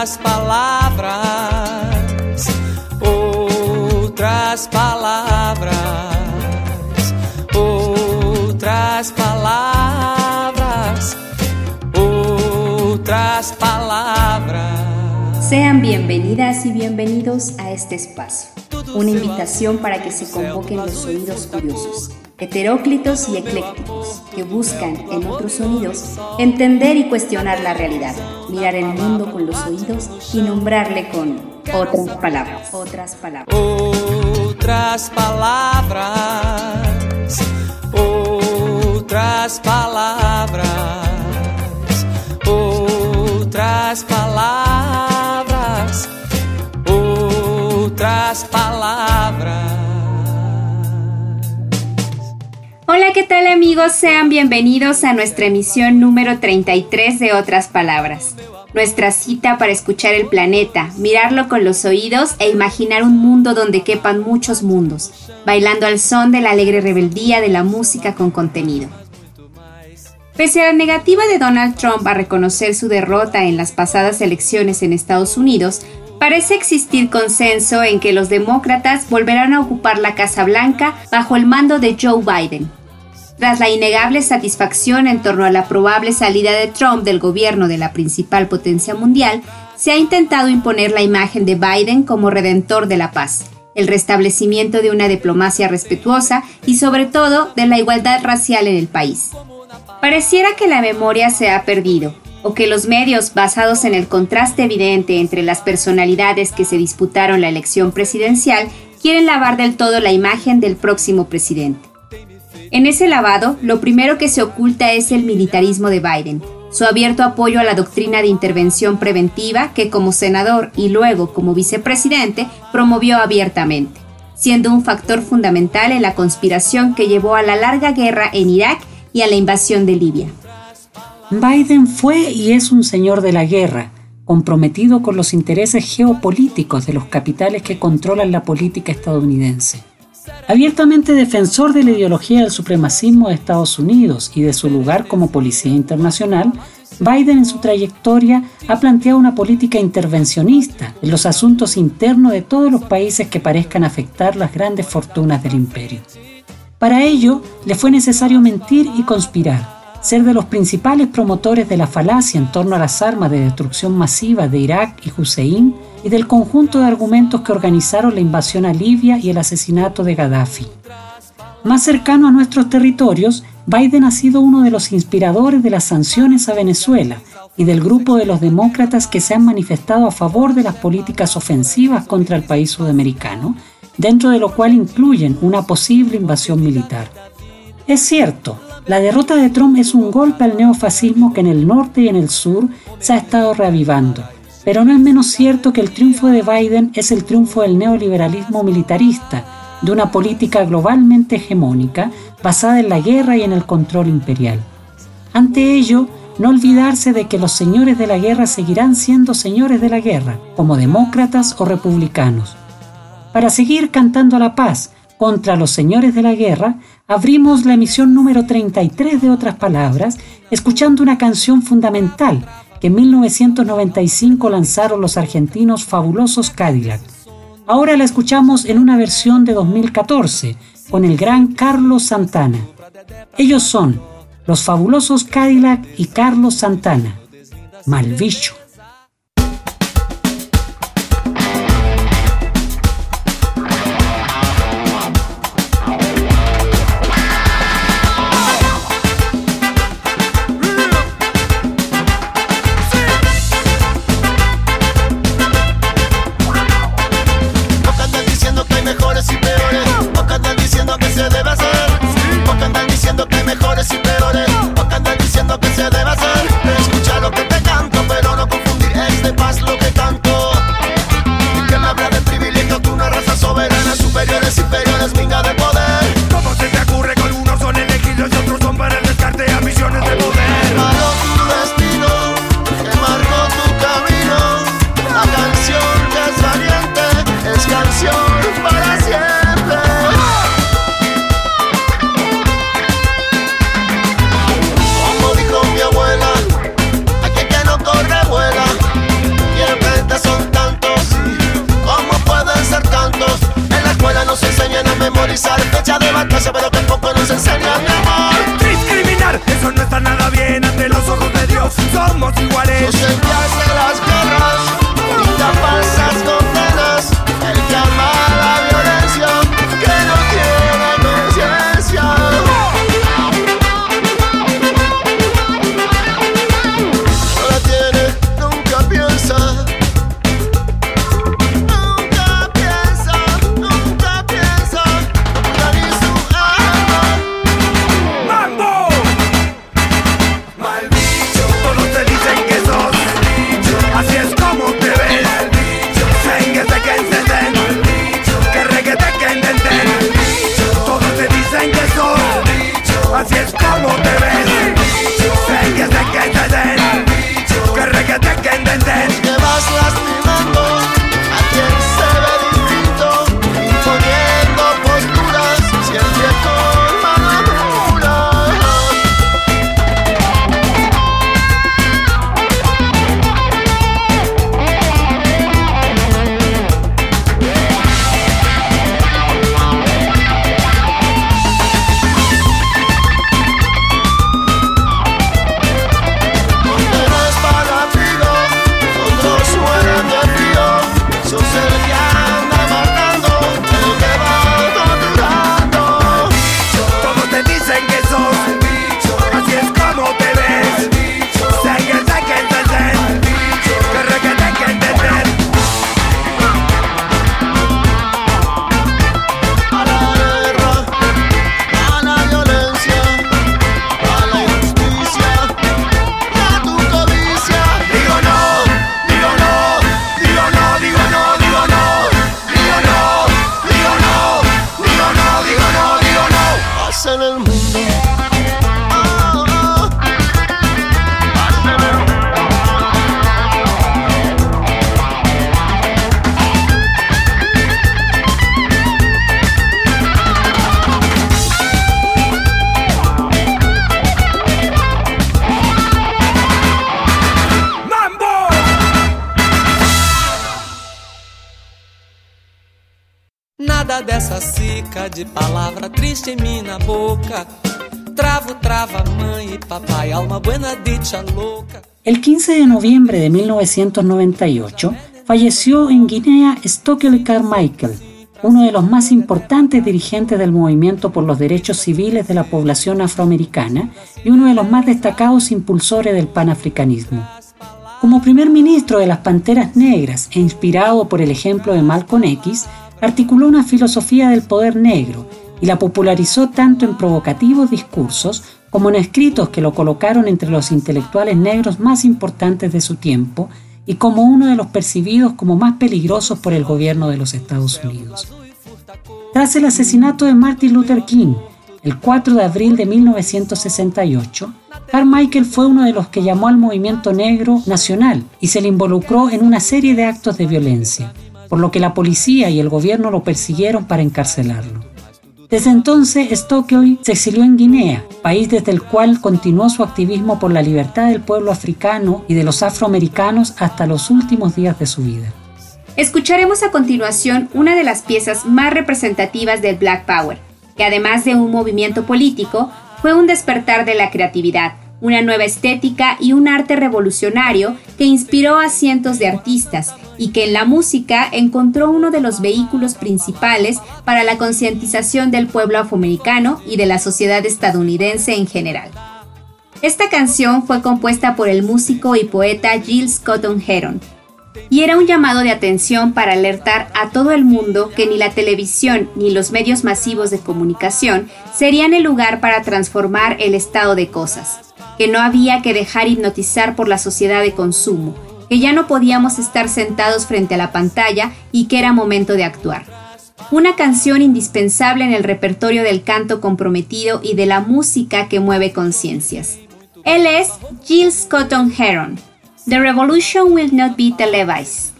Otras palabras, otras palabras, otras palabras, otras palabras. Sean bienvenidas y bienvenidos a este espacio, una invitación para que se convoquen los oídos curiosos heteróclitos y eclécticos, que buscan en otros sonidos entender y cuestionar la realidad, mirar el mundo con los oídos y nombrarle con otras palabras. Otras palabras. Otras palabras. Otras palabras. Tal amigos? Sean bienvenidos a nuestra emisión número 33 de Otras Palabras. Nuestra cita para escuchar el planeta, mirarlo con los oídos e imaginar un mundo donde quepan muchos mundos, bailando al son de la alegre rebeldía de la música con contenido. Pese a la negativa de Donald Trump a reconocer su derrota en las pasadas elecciones en Estados Unidos, Parece existir consenso en que los demócratas volverán a ocupar la Casa Blanca bajo el mando de Joe Biden, tras la innegable satisfacción en torno a la probable salida de Trump del gobierno de la principal potencia mundial, se ha intentado imponer la imagen de Biden como redentor de la paz, el restablecimiento de una diplomacia respetuosa y sobre todo de la igualdad racial en el país. Pareciera que la memoria se ha perdido, o que los medios, basados en el contraste evidente entre las personalidades que se disputaron la elección presidencial, quieren lavar del todo la imagen del próximo presidente. En ese lavado, lo primero que se oculta es el militarismo de Biden, su abierto apoyo a la doctrina de intervención preventiva que como senador y luego como vicepresidente promovió abiertamente, siendo un factor fundamental en la conspiración que llevó a la larga guerra en Irak y a la invasión de Libia. Biden fue y es un señor de la guerra, comprometido con los intereses geopolíticos de los capitales que controlan la política estadounidense. Abiertamente defensor de la ideología del supremacismo de Estados Unidos y de su lugar como policía internacional, Biden en su trayectoria ha planteado una política intervencionista en los asuntos internos de todos los países que parezcan afectar las grandes fortunas del imperio. Para ello, le fue necesario mentir y conspirar, ser de los principales promotores de la falacia en torno a las armas de destrucción masiva de Irak y Hussein y del conjunto de argumentos que organizaron la invasión a Libia y el asesinato de Gaddafi. Más cercano a nuestros territorios, Biden ha sido uno de los inspiradores de las sanciones a Venezuela y del grupo de los demócratas que se han manifestado a favor de las políticas ofensivas contra el país sudamericano, dentro de lo cual incluyen una posible invasión militar. Es cierto, la derrota de Trump es un golpe al neofascismo que en el norte y en el sur se ha estado reavivando. Pero no es menos cierto que el triunfo de Biden es el triunfo del neoliberalismo militarista, de una política globalmente hegemónica basada en la guerra y en el control imperial. Ante ello, no olvidarse de que los señores de la guerra seguirán siendo señores de la guerra, como demócratas o republicanos. Para seguir cantando la paz contra los señores de la guerra, abrimos la emisión número 33 de Otras Palabras, escuchando una canción fundamental que en 1995 lanzaron los argentinos Fabulosos Cadillac. Ahora la escuchamos en una versión de 2014 con el gran Carlos Santana. Ellos son los Fabulosos Cadillac y Carlos Santana. Malvicho. last night de palavra triste em na boca. Travo, trava, mãe e papai, alma buena dicha louca. El 15 de noviembre de 1998 falleció en Guinea Stokely Carmichael, uno de los más importantes dirigentes del movimiento por los derechos civiles de la población afroamericana y uno de los más destacados impulsores del panafricanismo. Como primer ministro de las Panteras Negras e inspirado por el ejemplo de Malcolm X, articuló una filosofía del poder negro y la popularizó tanto en provocativos discursos como en escritos que lo colocaron entre los intelectuales negros más importantes de su tiempo y como uno de los percibidos como más peligrosos por el gobierno de los Estados Unidos. Tras el asesinato de Martin Luther King, el 4 de abril de 1968, Carmichael fue uno de los que llamó al movimiento negro nacional y se le involucró en una serie de actos de violencia, por lo que la policía y el gobierno lo persiguieron para encarcelarlo. Desde entonces, Stokely se exilió en Guinea, país desde el cual continuó su activismo por la libertad del pueblo africano y de los afroamericanos hasta los últimos días de su vida. Escucharemos a continuación una de las piezas más representativas del Black Power, que además de un movimiento político, fue un despertar de la creatividad, una nueva estética y un arte revolucionario que inspiró a cientos de artistas y que en la música encontró uno de los vehículos principales para la concientización del pueblo afroamericano y de la sociedad estadounidense en general. Esta canción fue compuesta por el músico y poeta Giles Cotton Heron, y era un llamado de atención para alertar a todo el mundo que ni la televisión ni los medios masivos de comunicación serían el lugar para transformar el estado de cosas, que no había que dejar hipnotizar por la sociedad de consumo, que ya no podíamos estar sentados frente a la pantalla y que era momento de actuar. Una canción indispensable en el repertorio del canto comprometido y de la música que mueve conciencias. Él es Giles Cotton Heron. The revolution will not be televised.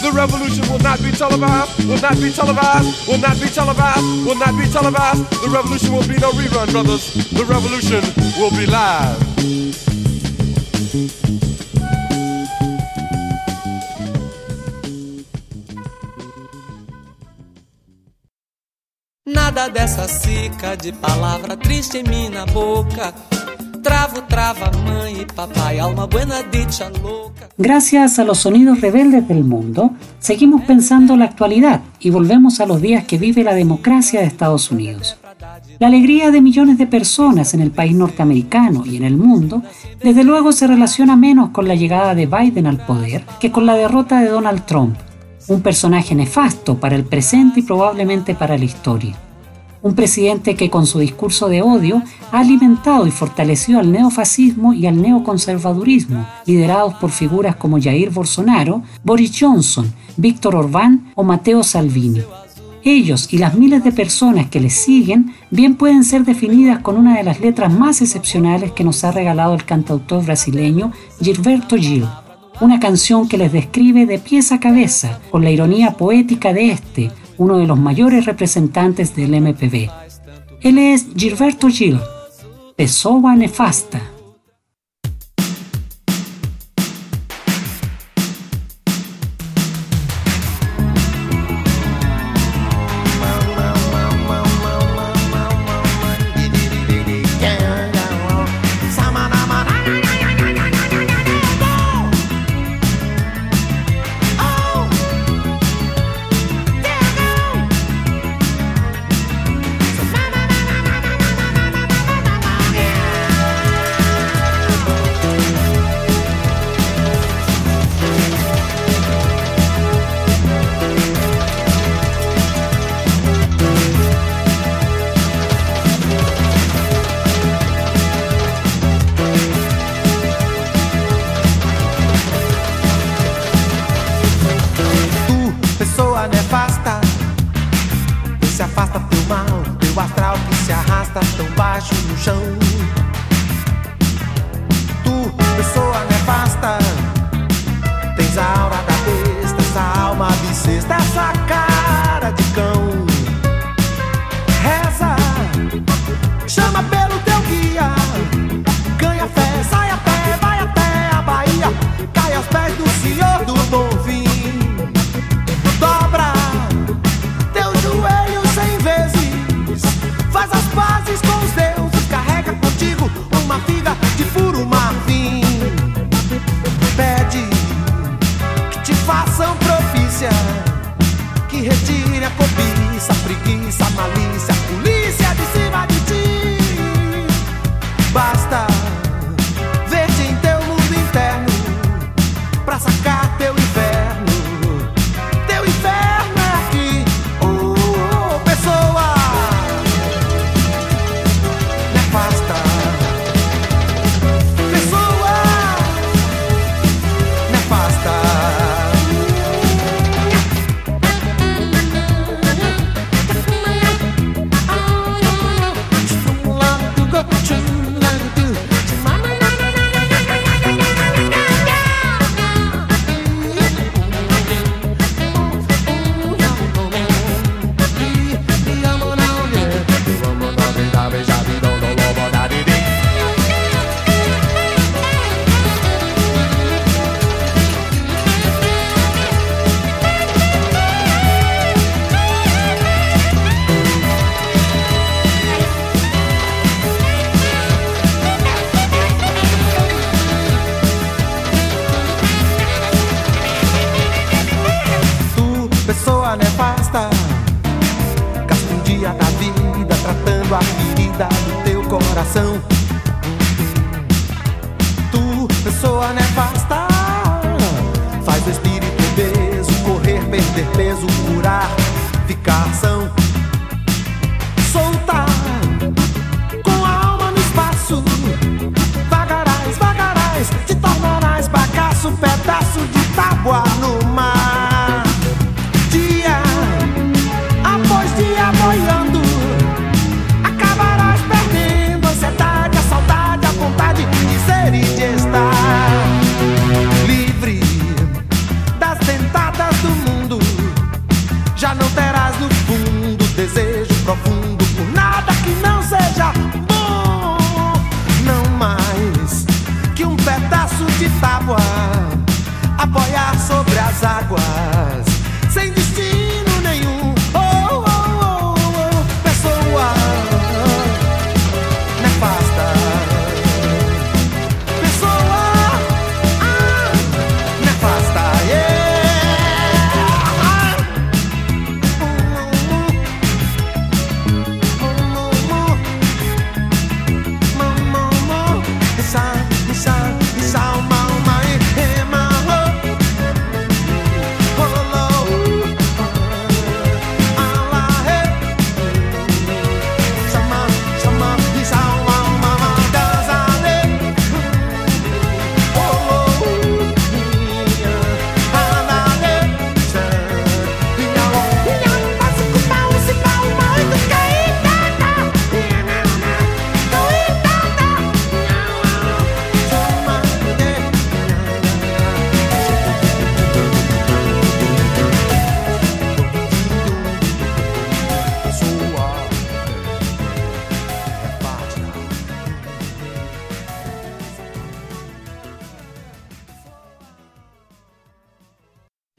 The revolution will not be televised, will not be televised, will not be televised, will not be televised. The revolution will be no rerun, brothers. The revolution will be live. Nada dessa cica de palavra triste em minha boca. E. Gracias a los sonidos rebeldes del mundo, seguimos pensando la actualidad y volvemos a los días que vive la democracia de Estados Unidos. La alegría de millones de personas en el país norteamericano y en el mundo, desde luego se relaciona menos con la llegada de Biden al poder que con la derrota de Donald Trump, un personaje nefasto para el presente y probablemente para la historia. Un presidente que con su discurso de odio ha alimentado y fortalecido al neofascismo y al neoconservadurismo, liderados por figuras como Jair Bolsonaro, Boris Johnson, Víctor Orbán o Matteo Salvini. Ellos y las miles de personas que les siguen bien pueden ser definidas con una de las letras más excepcionales que nos ha regalado el cantautor brasileño Gilberto Gil, una canción que les describe de pies a cabeza con la ironía poética de este, uno de los mayores representantes del MPB. Él es Gilberto Gil, Pessoa Nefasta.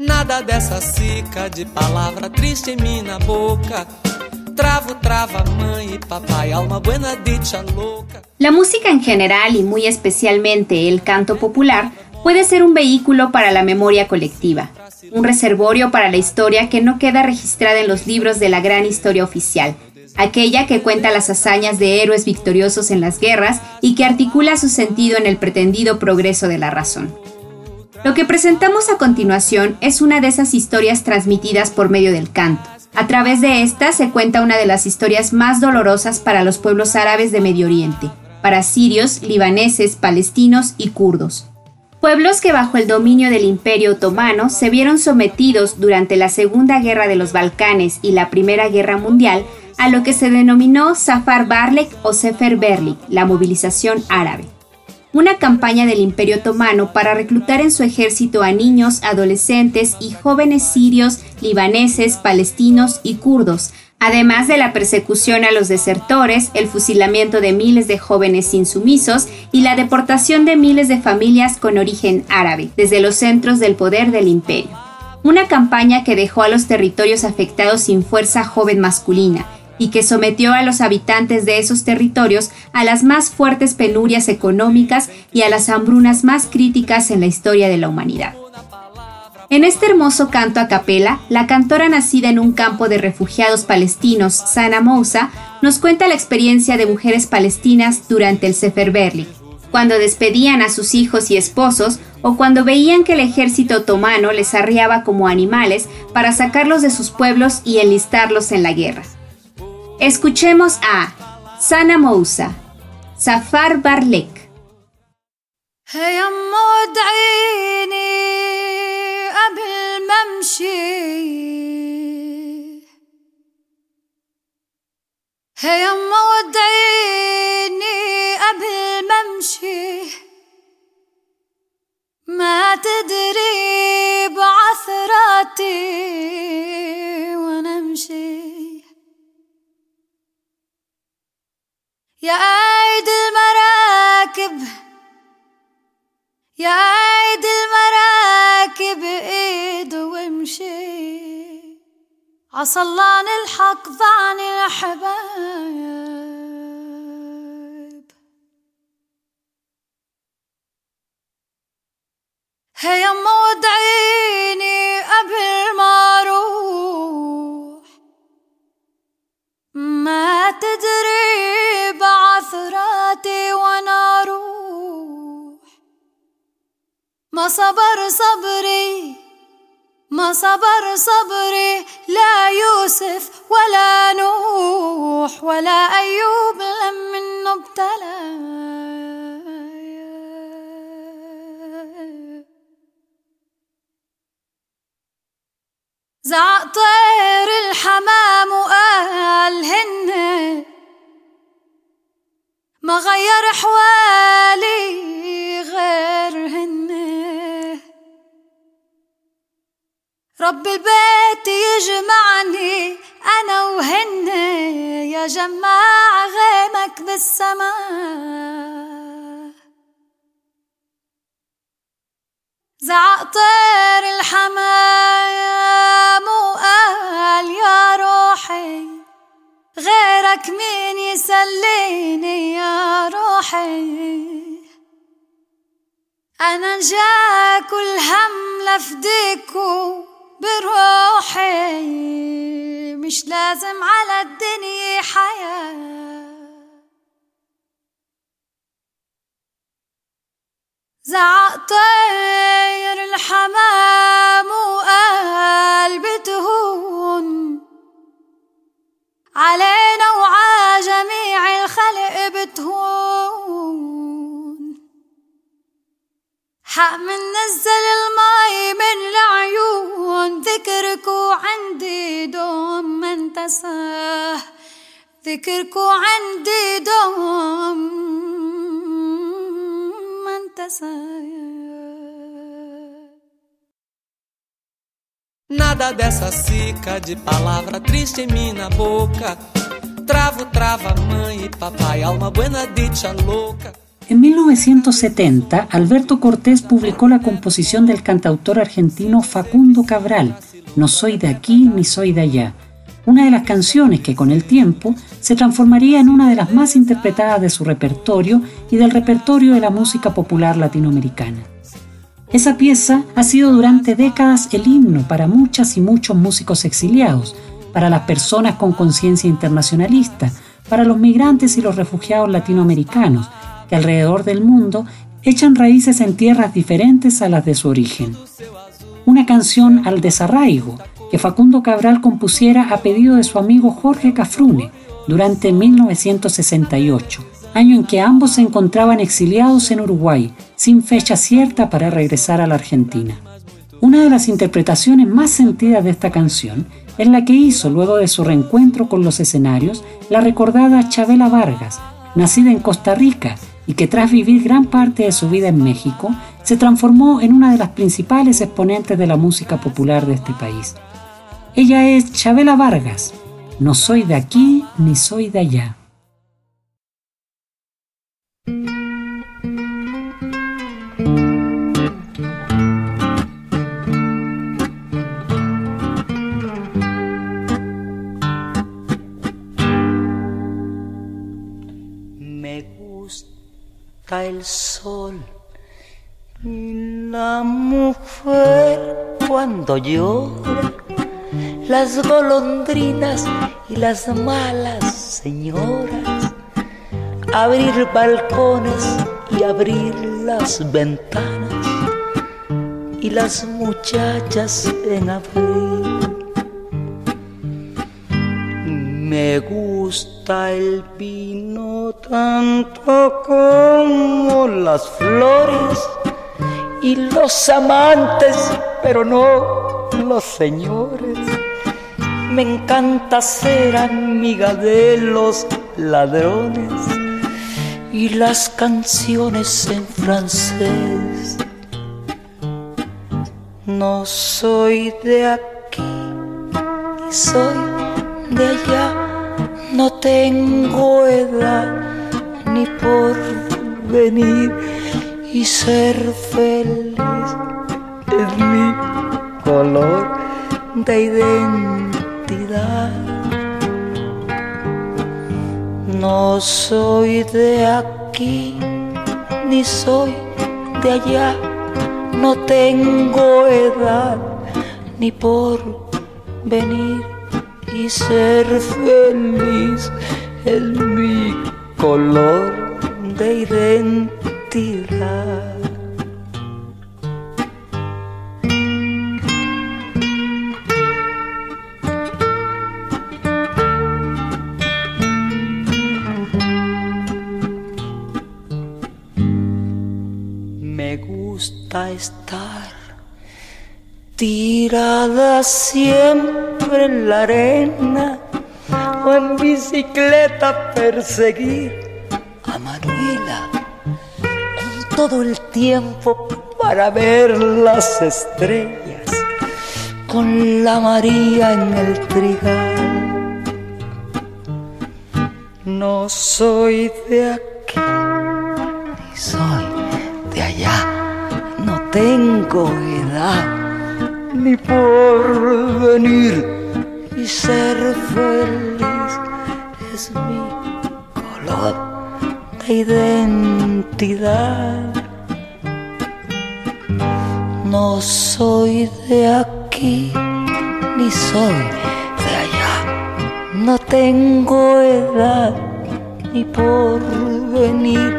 Nada dessa cica de palavra triste em boca. Travo, trava, mãe e papai, alma buena dicha louca. La música en general y muy especialmente el canto popular puede ser un vehículo para la memoria colectiva, un reservorio para la historia que no queda registrada en los libros de la gran historia oficial, aquella que cuenta las hazañas de héroes victoriosos en las guerras y que articula su sentido en el pretendido progreso de la razón. Lo que presentamos a continuación es una de esas historias transmitidas por medio del canto. A través de esta se cuenta una de las historias más dolorosas para los pueblos árabes de Medio Oriente, para sirios, libaneses, palestinos y kurdos. Pueblos que bajo el dominio del Imperio Otomano se vieron sometidos durante la Segunda Guerra de los Balcanes y la Primera Guerra Mundial a lo que se denominó Zafar Barlek o Sefer Berlik, la movilización árabe. Una campaña del Imperio Otomano para reclutar en su ejército a niños, adolescentes y jóvenes sirios, libaneses, palestinos y kurdos, además de la persecución a los desertores, el fusilamiento de miles de jóvenes insumisos y la deportación de miles de familias con origen árabe desde los centros del poder del imperio. Una campaña que dejó a los territorios afectados sin fuerza joven masculina, y que sometió a los habitantes de esos territorios a las más fuertes penurias económicas y a las hambrunas más críticas en la historia de la humanidad. En este hermoso canto a capela, la cantora nacida en un campo de refugiados palestinos, Sana Moussa, nos cuenta la experiencia de mujeres palestinas durante el Seferberli, cuando despedían a sus hijos y esposos o cuando veían que el ejército otomano les arriaba como animales para sacarlos de sus pueblos y enlistarlos en la guerra. Escuchemos a Sana Moussa, Safar Barlek. هيا ادعيني قبل ما امشي هيا ادعيني قبل ما امشي ما تدري بعثراتي وأنا أمشي. يا عيد المراكب يا عيد المراكب إيد وامشي. عصلان الحق ضعن الحبايب هيا ودعيني قبل ما أروح. ما تدري بعثراتي وأنا أروح ما صبر صبري ما صبر صبري لا يوسف ولا نوح ولا أيوب لم منه ابتلى زعق طير الحمام وقال هن ما غير حوالي غير هن. رب البيت يجمعني أنا وهن. يا جماع غيمك بالسماء. زعق طير الحمام غيرك مين يسليني يا روحي؟ أنا جا كل هم لفديكو بروحي. مش لازم على الدنيا حياة. زعق طير الحمام وقال بتهون علينا حق من نزل الماي من العيون ذكركو عندي دوم ما انتساه ذكركو عندي دوم ما انتساه Nada dessa cica de palavra triste em minha boca. Travo, trava, mãe e papai, alma buena dicha louca. En 1970, Alberto Cortés publicó la composición del cantautor argentino Facundo Cabral, No soy de aquí ni soy de allá, una de las canciones que con el tiempo se transformaría en una de las más interpretadas de su repertorio y del repertorio de la música popular latinoamericana. Esa pieza ha sido durante décadas el himno para muchas y muchos músicos exiliados, para las personas con conciencia internacionalista, para los migrantes y los refugiados latinoamericanos, alrededor del mundo echan raíces en tierras diferentes a las de su origen. Una canción al desarraigo que Facundo Cabral compusiera a pedido de su amigo Jorge Cafrune durante 1968 año en que ambos se encontraban exiliados en Uruguay, sin fecha cierta para regresar a la Argentina. Una de las interpretaciones más sentidas de esta canción es la que hizo luego de su reencuentro con los escenarios la recordada Chabela Vargas, nacida en Costa Rica y que tras vivir gran parte de su vida en México, se transformó en una de las principales exponentes de la música popular de este país. Ella es Chabela Vargas. No soy de aquí ni soy de allá. El sol y la mujer cuando llora, las golondrinas y las malas señoras, abrir balcones y abrir las ventanas y las muchachas en abril. Me gusta el vino tanto como las flores y los amantes, pero no los señores. Me encanta ser amiga de los ladrones y las canciones en francés. No soy de aquí, soy de allá no tengo edad ni por venir y ser feliz es mi color de identidad. No soy de aquí ni soy de allá, no tengo edad ni por venir ser feliz es mi color de identidad. Me gusta estar tirada siempre en la arena o en bicicleta perseguir a Manuela con todo el tiempo para ver las estrellas con la María en el trigal. No soy de aquí ni soy de allá, no tengo edad ni por venir y ser feliz es mi color de identidad. No soy de aquí ni soy de allá, no tengo edad ni por venir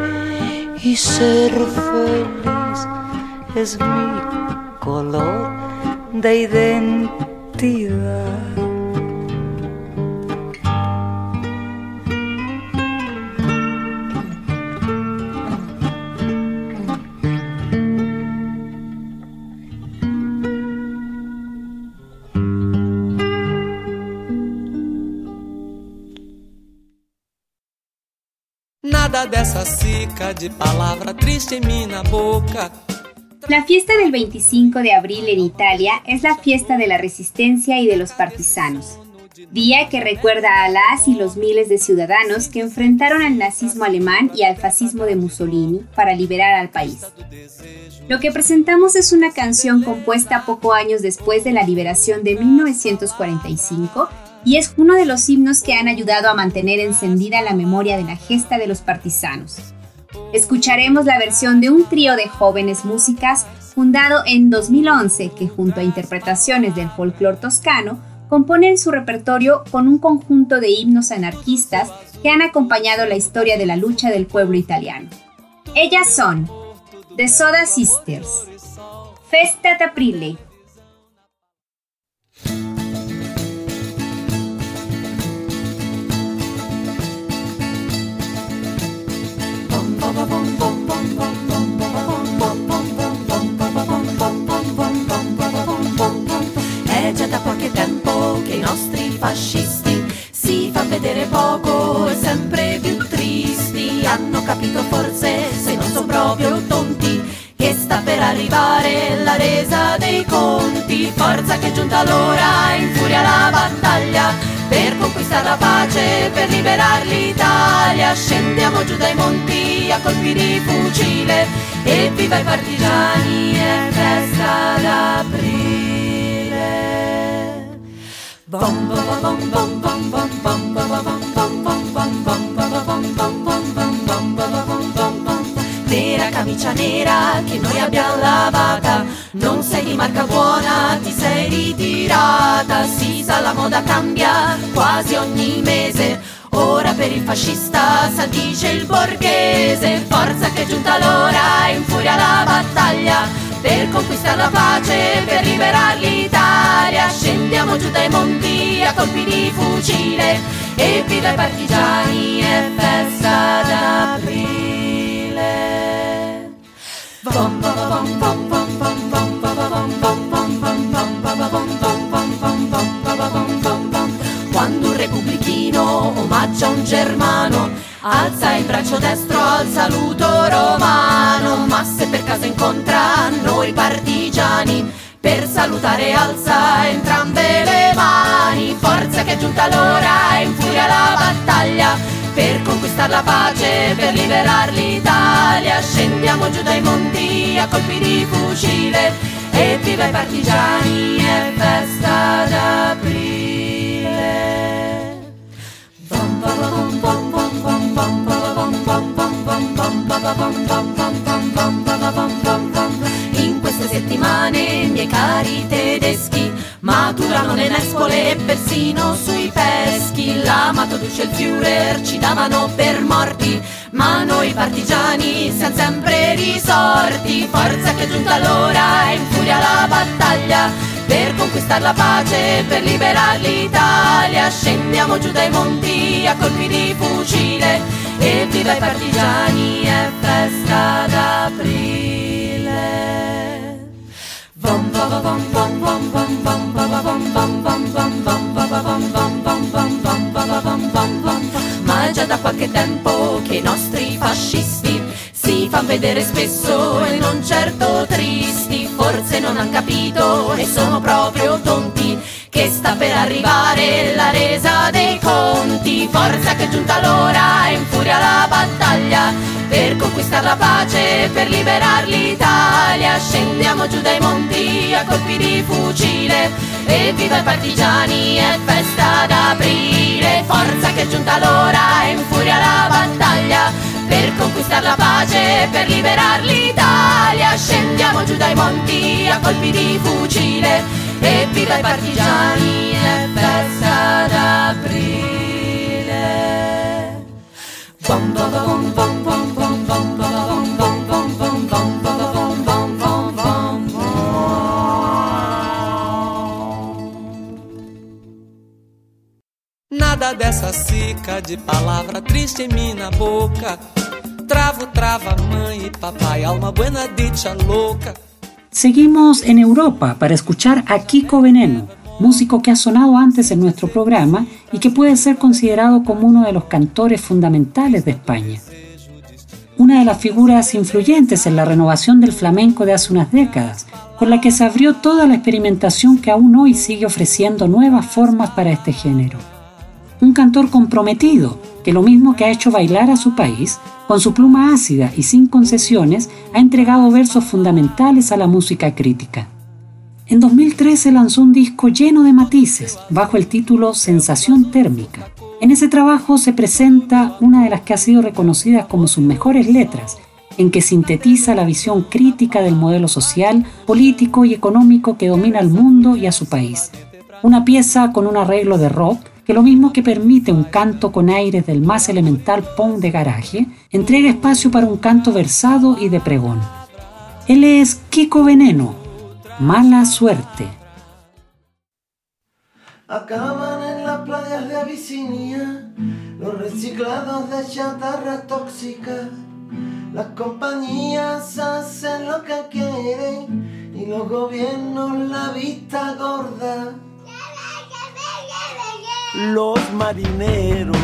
y ser feliz es mi color de identidad. Em La fiesta del 25 de abril en Italia es la fiesta de la resistencia y de los partisanos, día que recuerda a las y los miles de ciudadanos que enfrentaron al nazismo alemán y al fascismo de Mussolini para liberar al país. Lo que presentamos es una canción compuesta poco años después de la liberación de 1945 y es uno de los himnos que han ayudado a mantener encendida la memoria de la gesta de los partisanos escucharemos la versión de un trío de jóvenes músicas fundado en 2011 que junto a interpretaciones del folclore toscano componen su repertorio con un conjunto de himnos anarquistas que han acompañado la historia de la lucha del pueblo italiano. Ellas son The Soda Sisters, Festa d'Aprile, È già da qualche tempo che i nostri fascisti si fanno vedere poco e sempre più tristi. Hanno capito forse se non sono proprio tonti arrivare la resa dei conti, forza che è giunta l'ora, in furia la battaglia per conquistare la pace, per liberare l'Italia. Scendiamo giù dai monti a colpi di fucile e viva i partigiani, è festa d'aprile. Bom, bom, bom, bom, bom, bom, bom, bom, bom, bom, camicia nera che noi abbiamo lavata Non sei di marca buona, ti sei ritirata Si sa la moda cambia quasi ogni mese Ora per il fascista s'addice il borghese Forza che è giunta l'ora, in furia la battaglia per conquistare la pace, per liberare l'Italia. Scendiamo giù dai monti a colpi di fucile e viva i partigiani, è festa d'aprile. Quando un repubblichino omaggia un germano, alza il braccio destro al saluto romano, ma se per caso incontra noi partigiani, per salutare alza entrambe le mani, forza che è giunta l'ora, in furia la battaglia, per conquistare la pace, per liberare l'Italia, scendiamo giù dai monti a colpi di fucile, e viva i partigiani, è festa d'aprile. In queste settimane, miei cari tedeschi, maturano le nespole e persino sui peschi. L'amato duce il Führer ci davano per morti, ma noi partigiani siamo sempre risorti. Forza che è giunta l'ora, in furia la battaglia per conquistare la pace, per liberare l'Italia. Scendiamo giù dai monti a colpi di fucile e viva i partigiani, è festa d'aprile. Ma è già da qualche tempo che i nostri fascisti si fan vedere spesso e non certo tristi, forse non han capito e sono proprio tonti che sta per arrivare la resa dei conti, forza che è giunta l'ora, in furia la battaglia conquistare la pace, per liberare l'Italia, scendiamo giù dai monti a colpi di fucile e viva i partigiani, è festa d'aprile, forza che è giunta l'ora, in furia la battaglia per conquistare la pace, per liberare l'Italia. Scendiamo giù dai monti a colpi di fucile e viva i partigiani, è festa d'aprile. Bom, bom, bom, Nada dessa cica de palavra triste em minha boca. Travo, trava, mãe e papai, alma buena dicha louca. Seguimos en Europa para escuchar a Kiko Veneno, músico que ha sonado antes en nuestro programa y que puede ser considerado como uno de los cantores fundamentales de España. Una de las figuras influyentes en la renovación del flamenco de hace unas décadas, con la que se abrió toda la experimentación que aún hoy sigue ofreciendo nuevas formas para este género. Un cantor comprometido, que lo mismo que ha hecho bailar a su país, con su pluma ácida y sin concesiones, ha entregado versos fundamentales a la música crítica. En 2013 lanzó un disco lleno de matices, bajo el título Sensación Térmica. En ese trabajo se presenta una de las que ha sido reconocidas como sus mejores letras, en que sintetiza la visión crítica del modelo social, político y económico que domina al mundo y a su país. Una pieza con un arreglo de rock que lo mismo que permite un canto con aires del más elemental punk de garaje, entrega espacio para un canto versado y de pregón. Él es Kiko Veneno, Mala Suerte. Acaban en las playas de Abisinia los reciclados de chatarra tóxica. Las compañías hacen lo que quieren y los gobiernos la vista gorda. Los marineros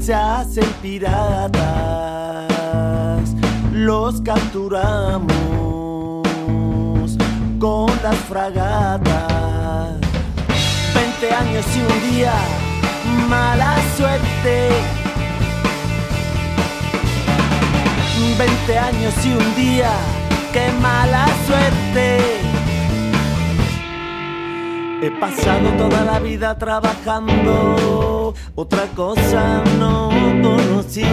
se hacen piratas, los capturamos fragata. Veinte años y un día, mala suerte. Veinte años y un día, qué mala suerte. He pasado toda la vida trabajando, otra cosa no conocí.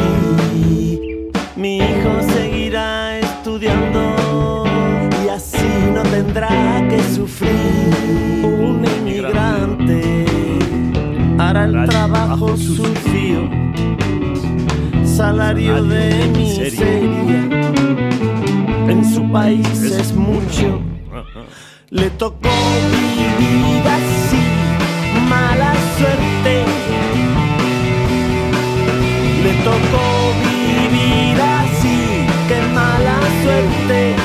Mi hijo seguirá estudiando y así no tendrá que sufrir. Un inmigrante hará el trabajo sucio, salario de miseria. En su país es mucho, le tocó vivir así, mala suerte. Le tocó vivir así, qué mala suerte.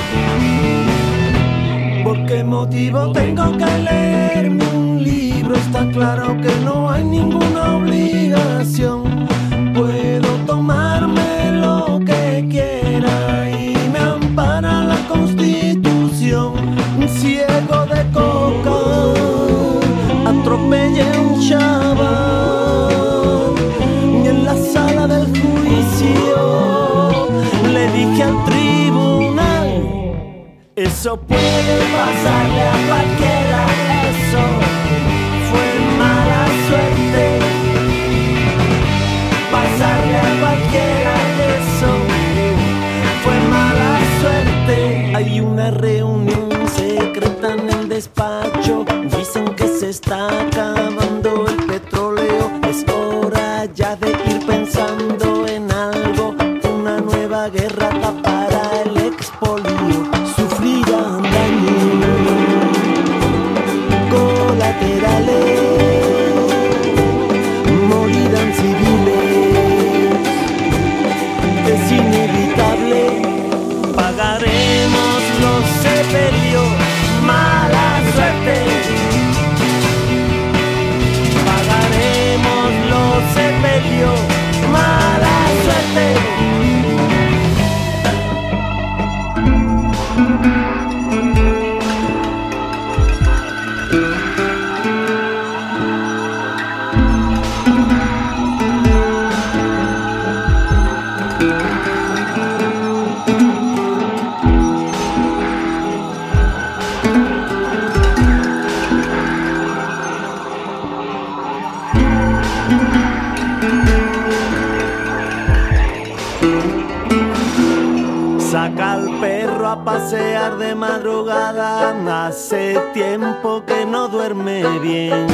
¿Por qué motivo tengo que leerme un libro? Está claro que no hay ninguna obligación. Eso puede pasarle a cualquiera, pasear de madrugada, hace tiempo que no duerme bien.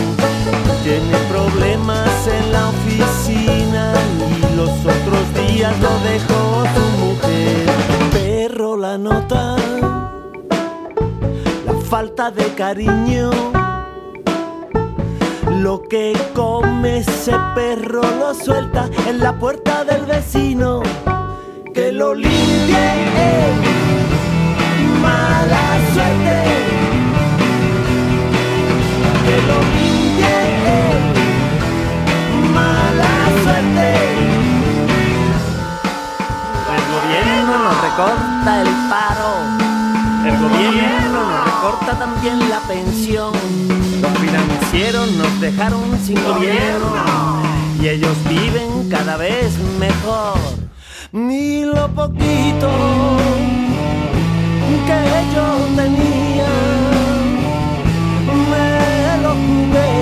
Tiene problemas en la oficina y los otros días lo dejó su mujer. Perro la nota, la falta de cariño. Lo que come ese perro lo suelta en la puerta del vecino que lo limpie él. Recorta el paro. El gobierno nos recorta también la pensión. Los financieros nos dejaron sin gobierno. Y ellos viven cada vez mejor. Ni lo poquito que yo tenía me lo jugué.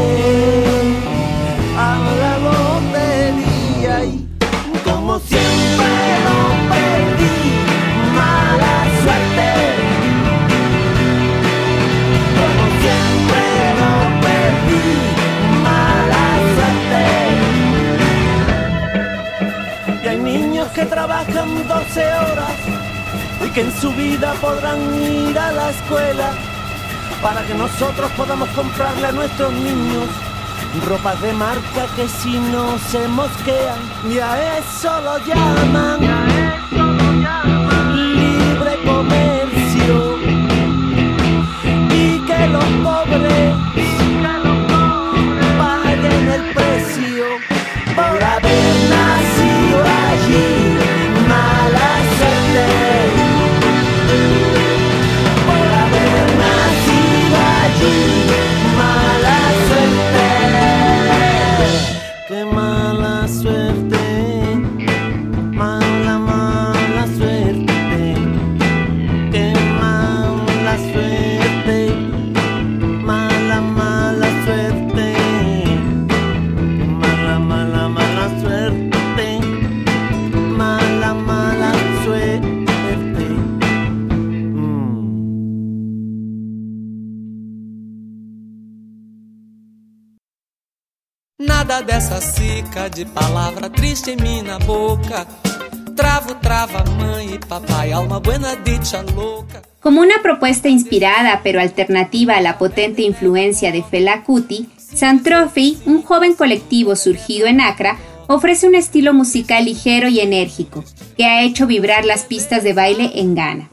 A la lotería y como siempre lo perdí mala suerte. Como siempre lo perdí mala suerte. Y hay niños que trabajan 12 horas que en su vida podrán ir a la escuela para que nosotros podamos comprarle a nuestros niños ropa de marca que si no se mosquean y a eso lo llaman libre comercio. Y que los pobres dessa de triste em minha boca. Travo, mãe e papai, alma buena dicha louca. Como una propuesta inspirada pero alternativa a la potente influencia de Fela Kuti, Santrofi, un joven colectivo surgido en Accra, ofrece un estilo musical ligero y enérgico, que ha hecho vibrar las pistas de baile en Ghana.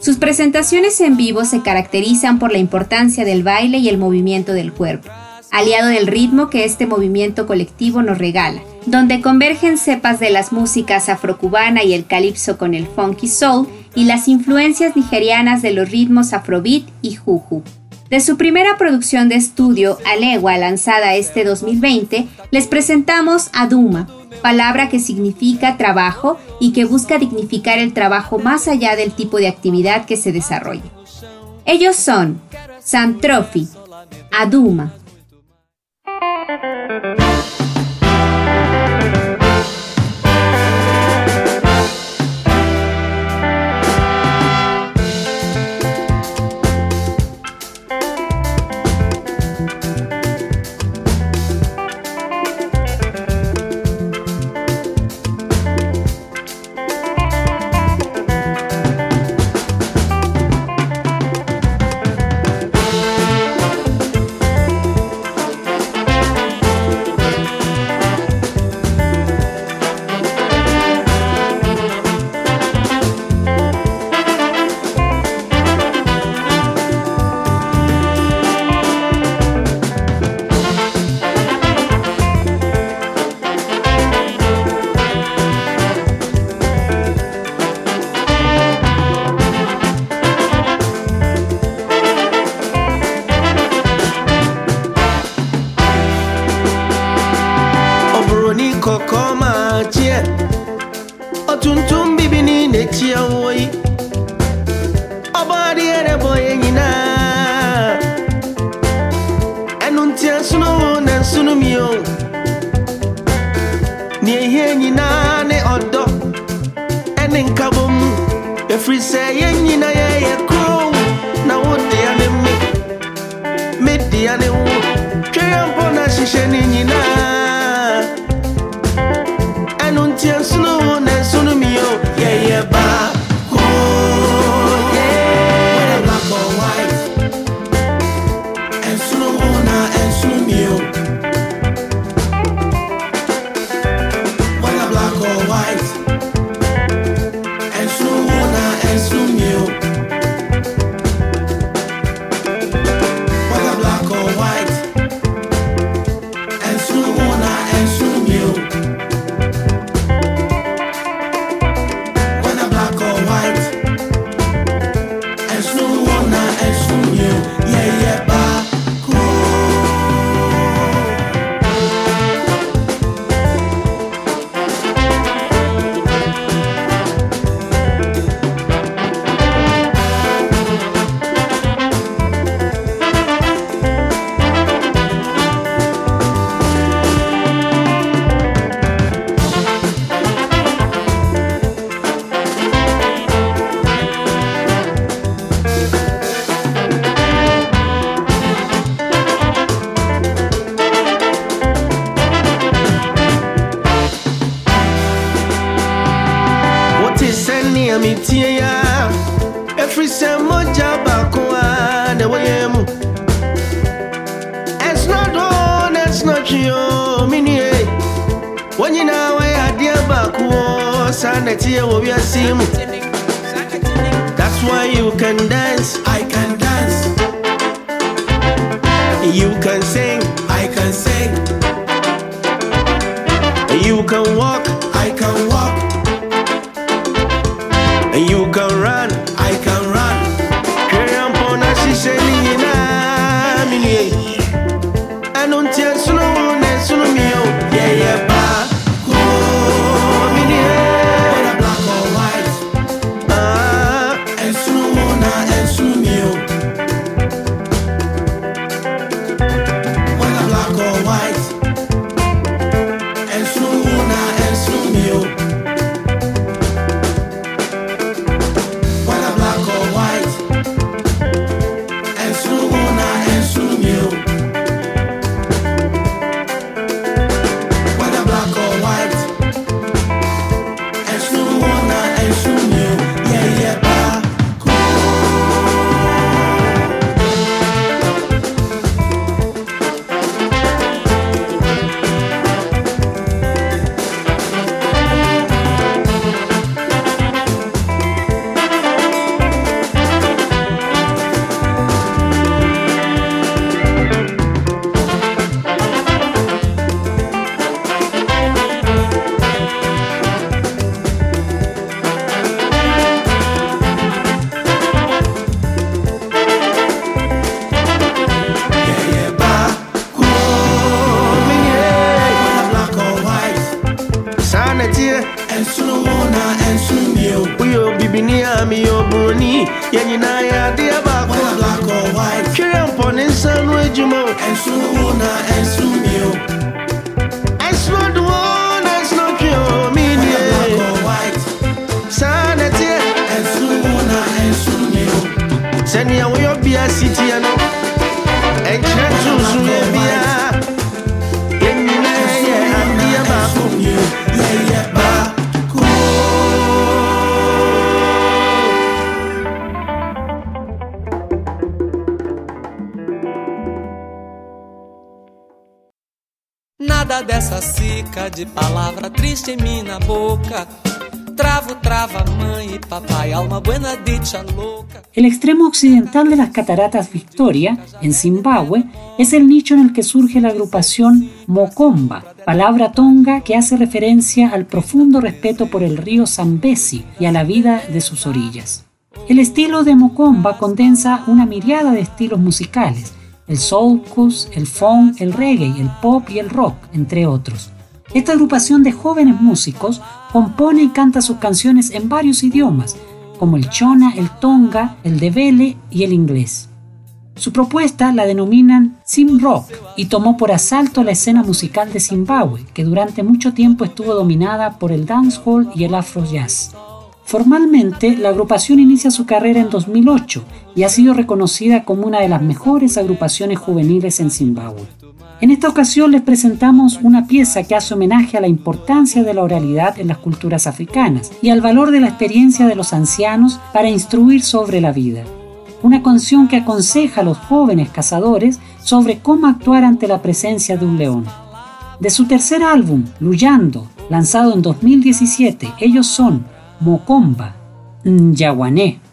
Sus presentaciones en vivo se caracterizan por la importancia del baile y el movimiento del cuerpo, aliado del ritmo que este movimiento colectivo nos regala, donde convergen cepas de las músicas afrocubana y el calipso con el funky soul y las influencias nigerianas de los ritmos afrobeat y juju. De su primera producción de estudio, Alegua, lanzada este 2020, les presentamos Aduma, palabra que significa trabajo y que busca dignificar el trabajo más allá del tipo de actividad que se desarrolle. Ellos son Santrofi, Aduma, triste em minha boca. Travo, trava, mãe e papai, alma buena dicha louca. El extremo occidental de las cataratas Victoria, en Zimbabue, es el nicho en el que surge la agrupación Mokomba, palabra tonga que hace referencia al profundo respeto por el río Zambezi y a la vida de sus orillas. El estilo de Mokomba condensa una miriada de estilos musicales, el soulcus, el funk, el reggae, el pop y el rock, entre otros. Esta agrupación de jóvenes músicos compone y canta sus canciones en varios idiomas, como el chona, el tonga, el debele y el inglés. Su propuesta la denominan Sim Rock y tomó por asalto la escena musical de Zimbabue, que durante mucho tiempo estuvo dominada por el dancehall y el afro jazz. Formalmente, la agrupación inicia su carrera en 2008 y ha sido reconocida como una de las mejores agrupaciones juveniles en Zimbabue. En esta ocasión les presentamos una pieza que hace homenaje a la importancia de la oralidad en las culturas africanas y al valor de la experiencia de los ancianos para instruir sobre la vida. Una canción que aconseja a los jóvenes cazadores sobre cómo actuar ante la presencia de un león. De su tercer álbum, Luyando, lanzado en 2017, ellos son Mokomba, Nyawané.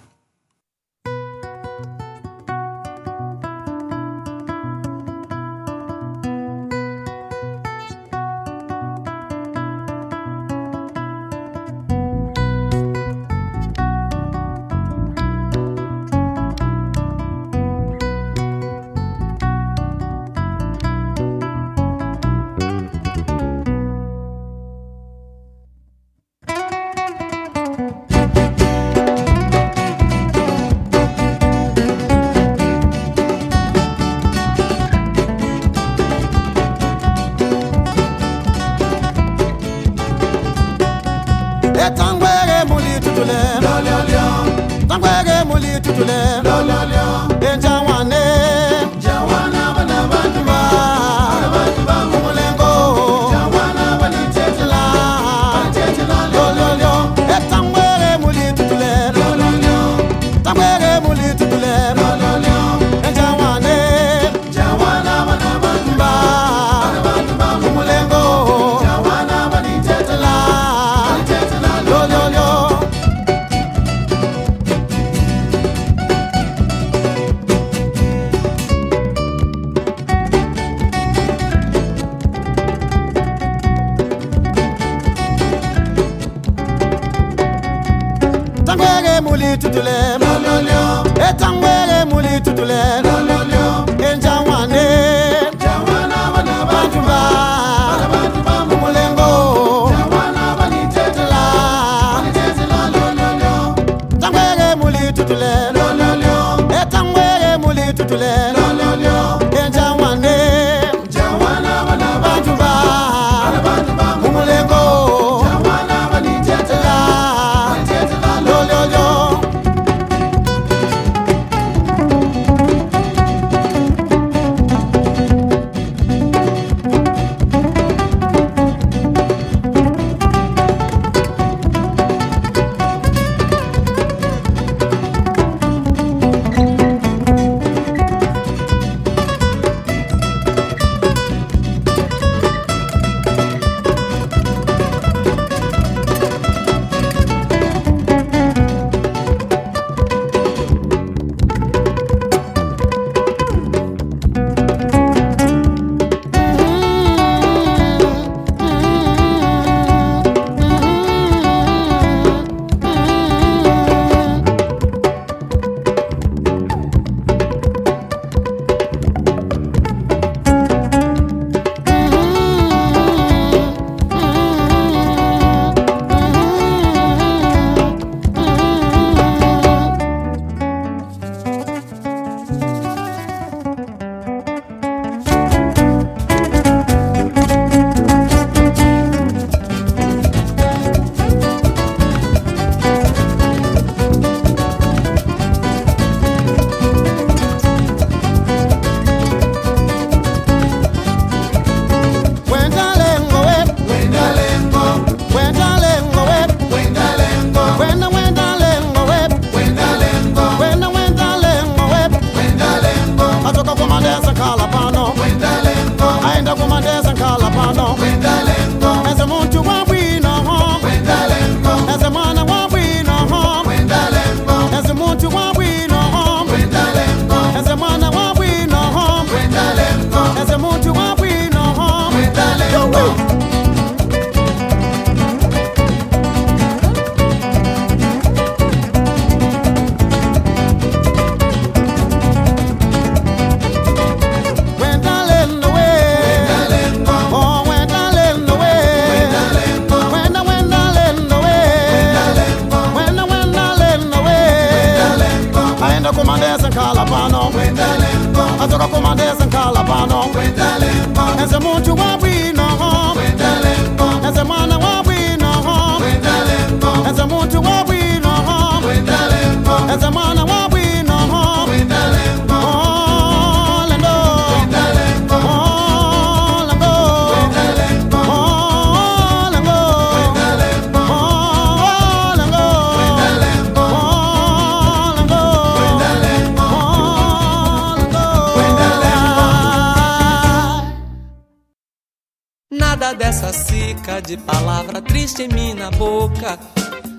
Dessa cica de palavra triste em na boca.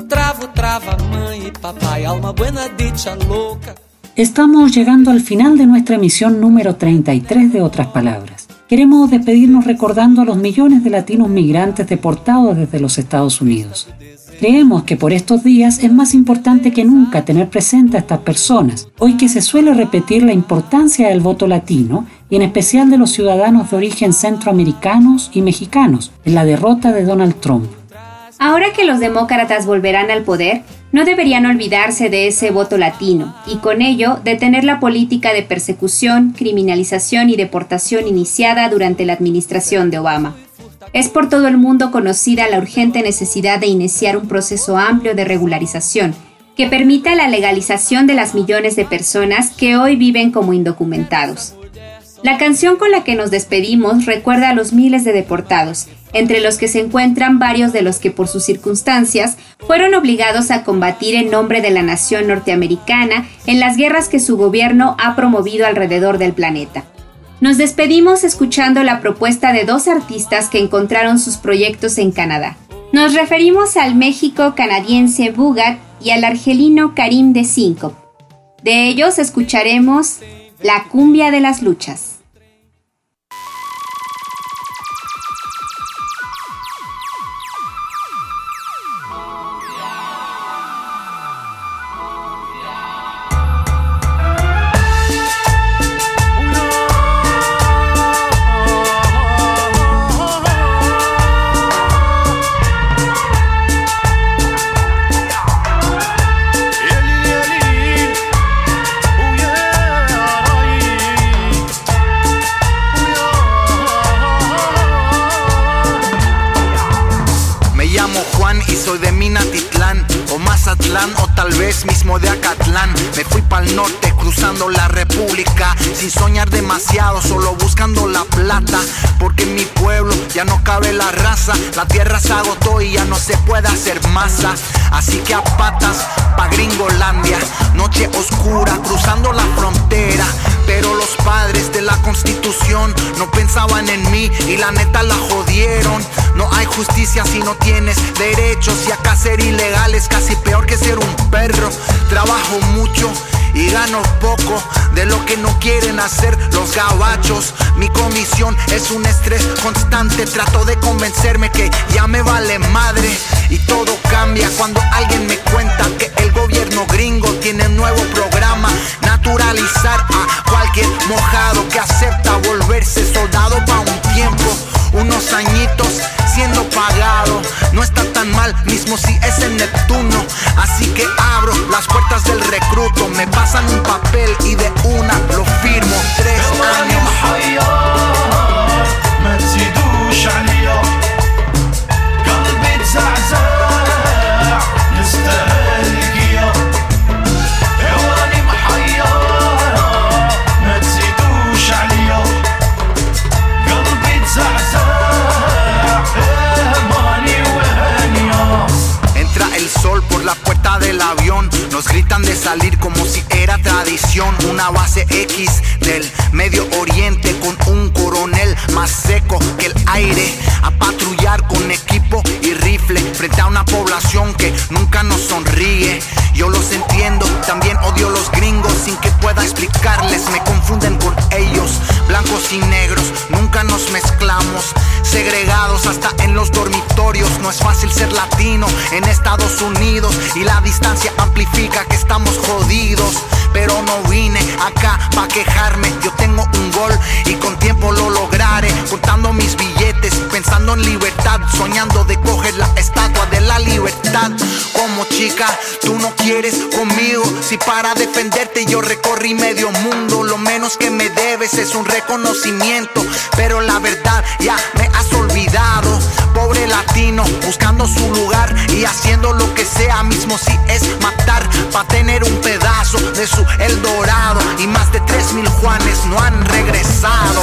Travo, trava, mãe e papai, alma buena dicha louca. Estamos llegando al final de nuestra emisión número 33 de Otras Palabras. Queremos despedirnos recordando a los millones de latinos migrantes deportados desde los Estados Unidos. Creemos que por estos días es más importante que nunca tener presente a estas personas, hoy que se suele repetir la importancia del voto latino y en especial de los ciudadanos de origen centroamericanos y mexicanos en la derrota de Donald Trump. Ahora que los demócratas volverán al poder, no deberían olvidarse de ese voto latino y con ello detener la política de persecución, criminalización y deportación iniciada durante la administración de Obama. Es por todo el mundo conocida la urgente necesidad de iniciar un proceso amplio de regularización que permita la legalización de las millones de personas que hoy viven como indocumentados. La canción con la que nos despedimos recuerda a los miles de deportados, entre los que se encuentran varios de los que por sus circunstancias fueron obligados a combatir en nombre de la nación norteamericana en las guerras que su gobierno ha promovido alrededor del planeta. Nos despedimos escuchando la propuesta de dos artistas que encontraron sus proyectos en Canadá. Nos referimos al México canadiense Bugat y al argelino Karim de Cinco. De ellos escucharemos La cumbia de las luchas. Raza, la tierra se agotó y ya no se puede hacer masa. Así que a patas pa' Gringolandia, noche oscura cruzando la frontera. Pero los padres de la constitución no pensaban en mí y la neta la jodieron. No hay justicia si no tienes derechos y acá ser ilegal es casi peor que ser un perro. Trabajo mucho y gano poco de lo que no quieren hacer los gabachos. Mi comisión es un estrés constante. Trato de convencerme que ya me vale madre y todo cambia cuando alguien me cuenta que el gobierno gringo tiene nuevo programa. Naturalizar a cualquier mojado que acepta volverse soldado para un tiempo. Unos añitos siendo pagado. No está tan mal, mismo si es en Neptuno. Así que abro las puertas del recruto. Me pasan un papel y de una lo firmo. Tres años avión. Nos gritan de salir como si era tradición. Una base X del Medio Oriente con un coronel más seco que el aire. A patrullar con equipo y rifle frente a una población que nunca nos sonríe. Yo los entiendo, también odio los gringos sin que pueda explicarles. Me confunden con ellos, blancos y negros. Nunca nos mezclamos, segregados hasta. No es fácil ser latino en Estados Unidos y la distancia amplifica que estamos jodidos. Pero no vine acá pa' quejarme. Yo tengo un gol y con tiempo lo lograré. Contando mis billetes, pensando en libertad, soñando de coger la estatua de la libertad. Como chica, tú no quieres conmigo. Si para defenderte yo recorrí medio mundo, lo menos que me debes es un reconocimiento. Pero la verdad ya me has olvidado. Pobre latino, buscando su lugar y haciendo lo que sea, mismo si es matar, pa' tener un pedazo de su El Dorado. Y más de tres mil Juanes no han regresado.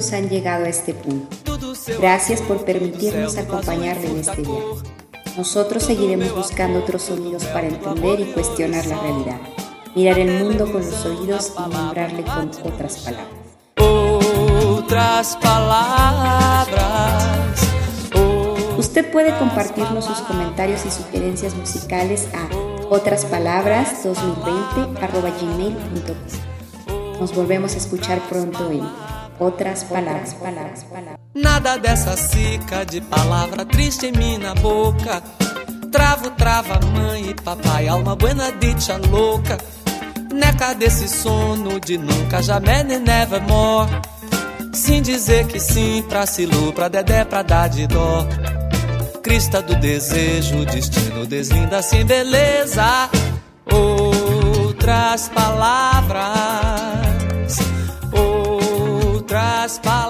Curiosos han llegado a este punto. Gracias por permitirnos acompañarle en este viaje. Nosotros seguiremos buscando otros sonidos para entender y cuestionar la realidad. Mirar el mundo con los oídos y nombrarle con otras palabras. Outras palavras, Usted puede compartirnos sus comentarios y sugerencias musicales a otraspalabras2020.gmail.com Nos volvemos a escuchar pronto en Otras Palabras. palabras, palabras. nada dessa cica de palavra triste em mim na boca. Travo, trava, mãe e papai, alma buena dicha louca. Neca desse sono de nunca, jamais nem nevermore. Sim dizer que sim pra Silu, pra Dedé, pra dar de dó. Crista do desejo, destino deslinda sem beleza. Outras palavras, outras palavras.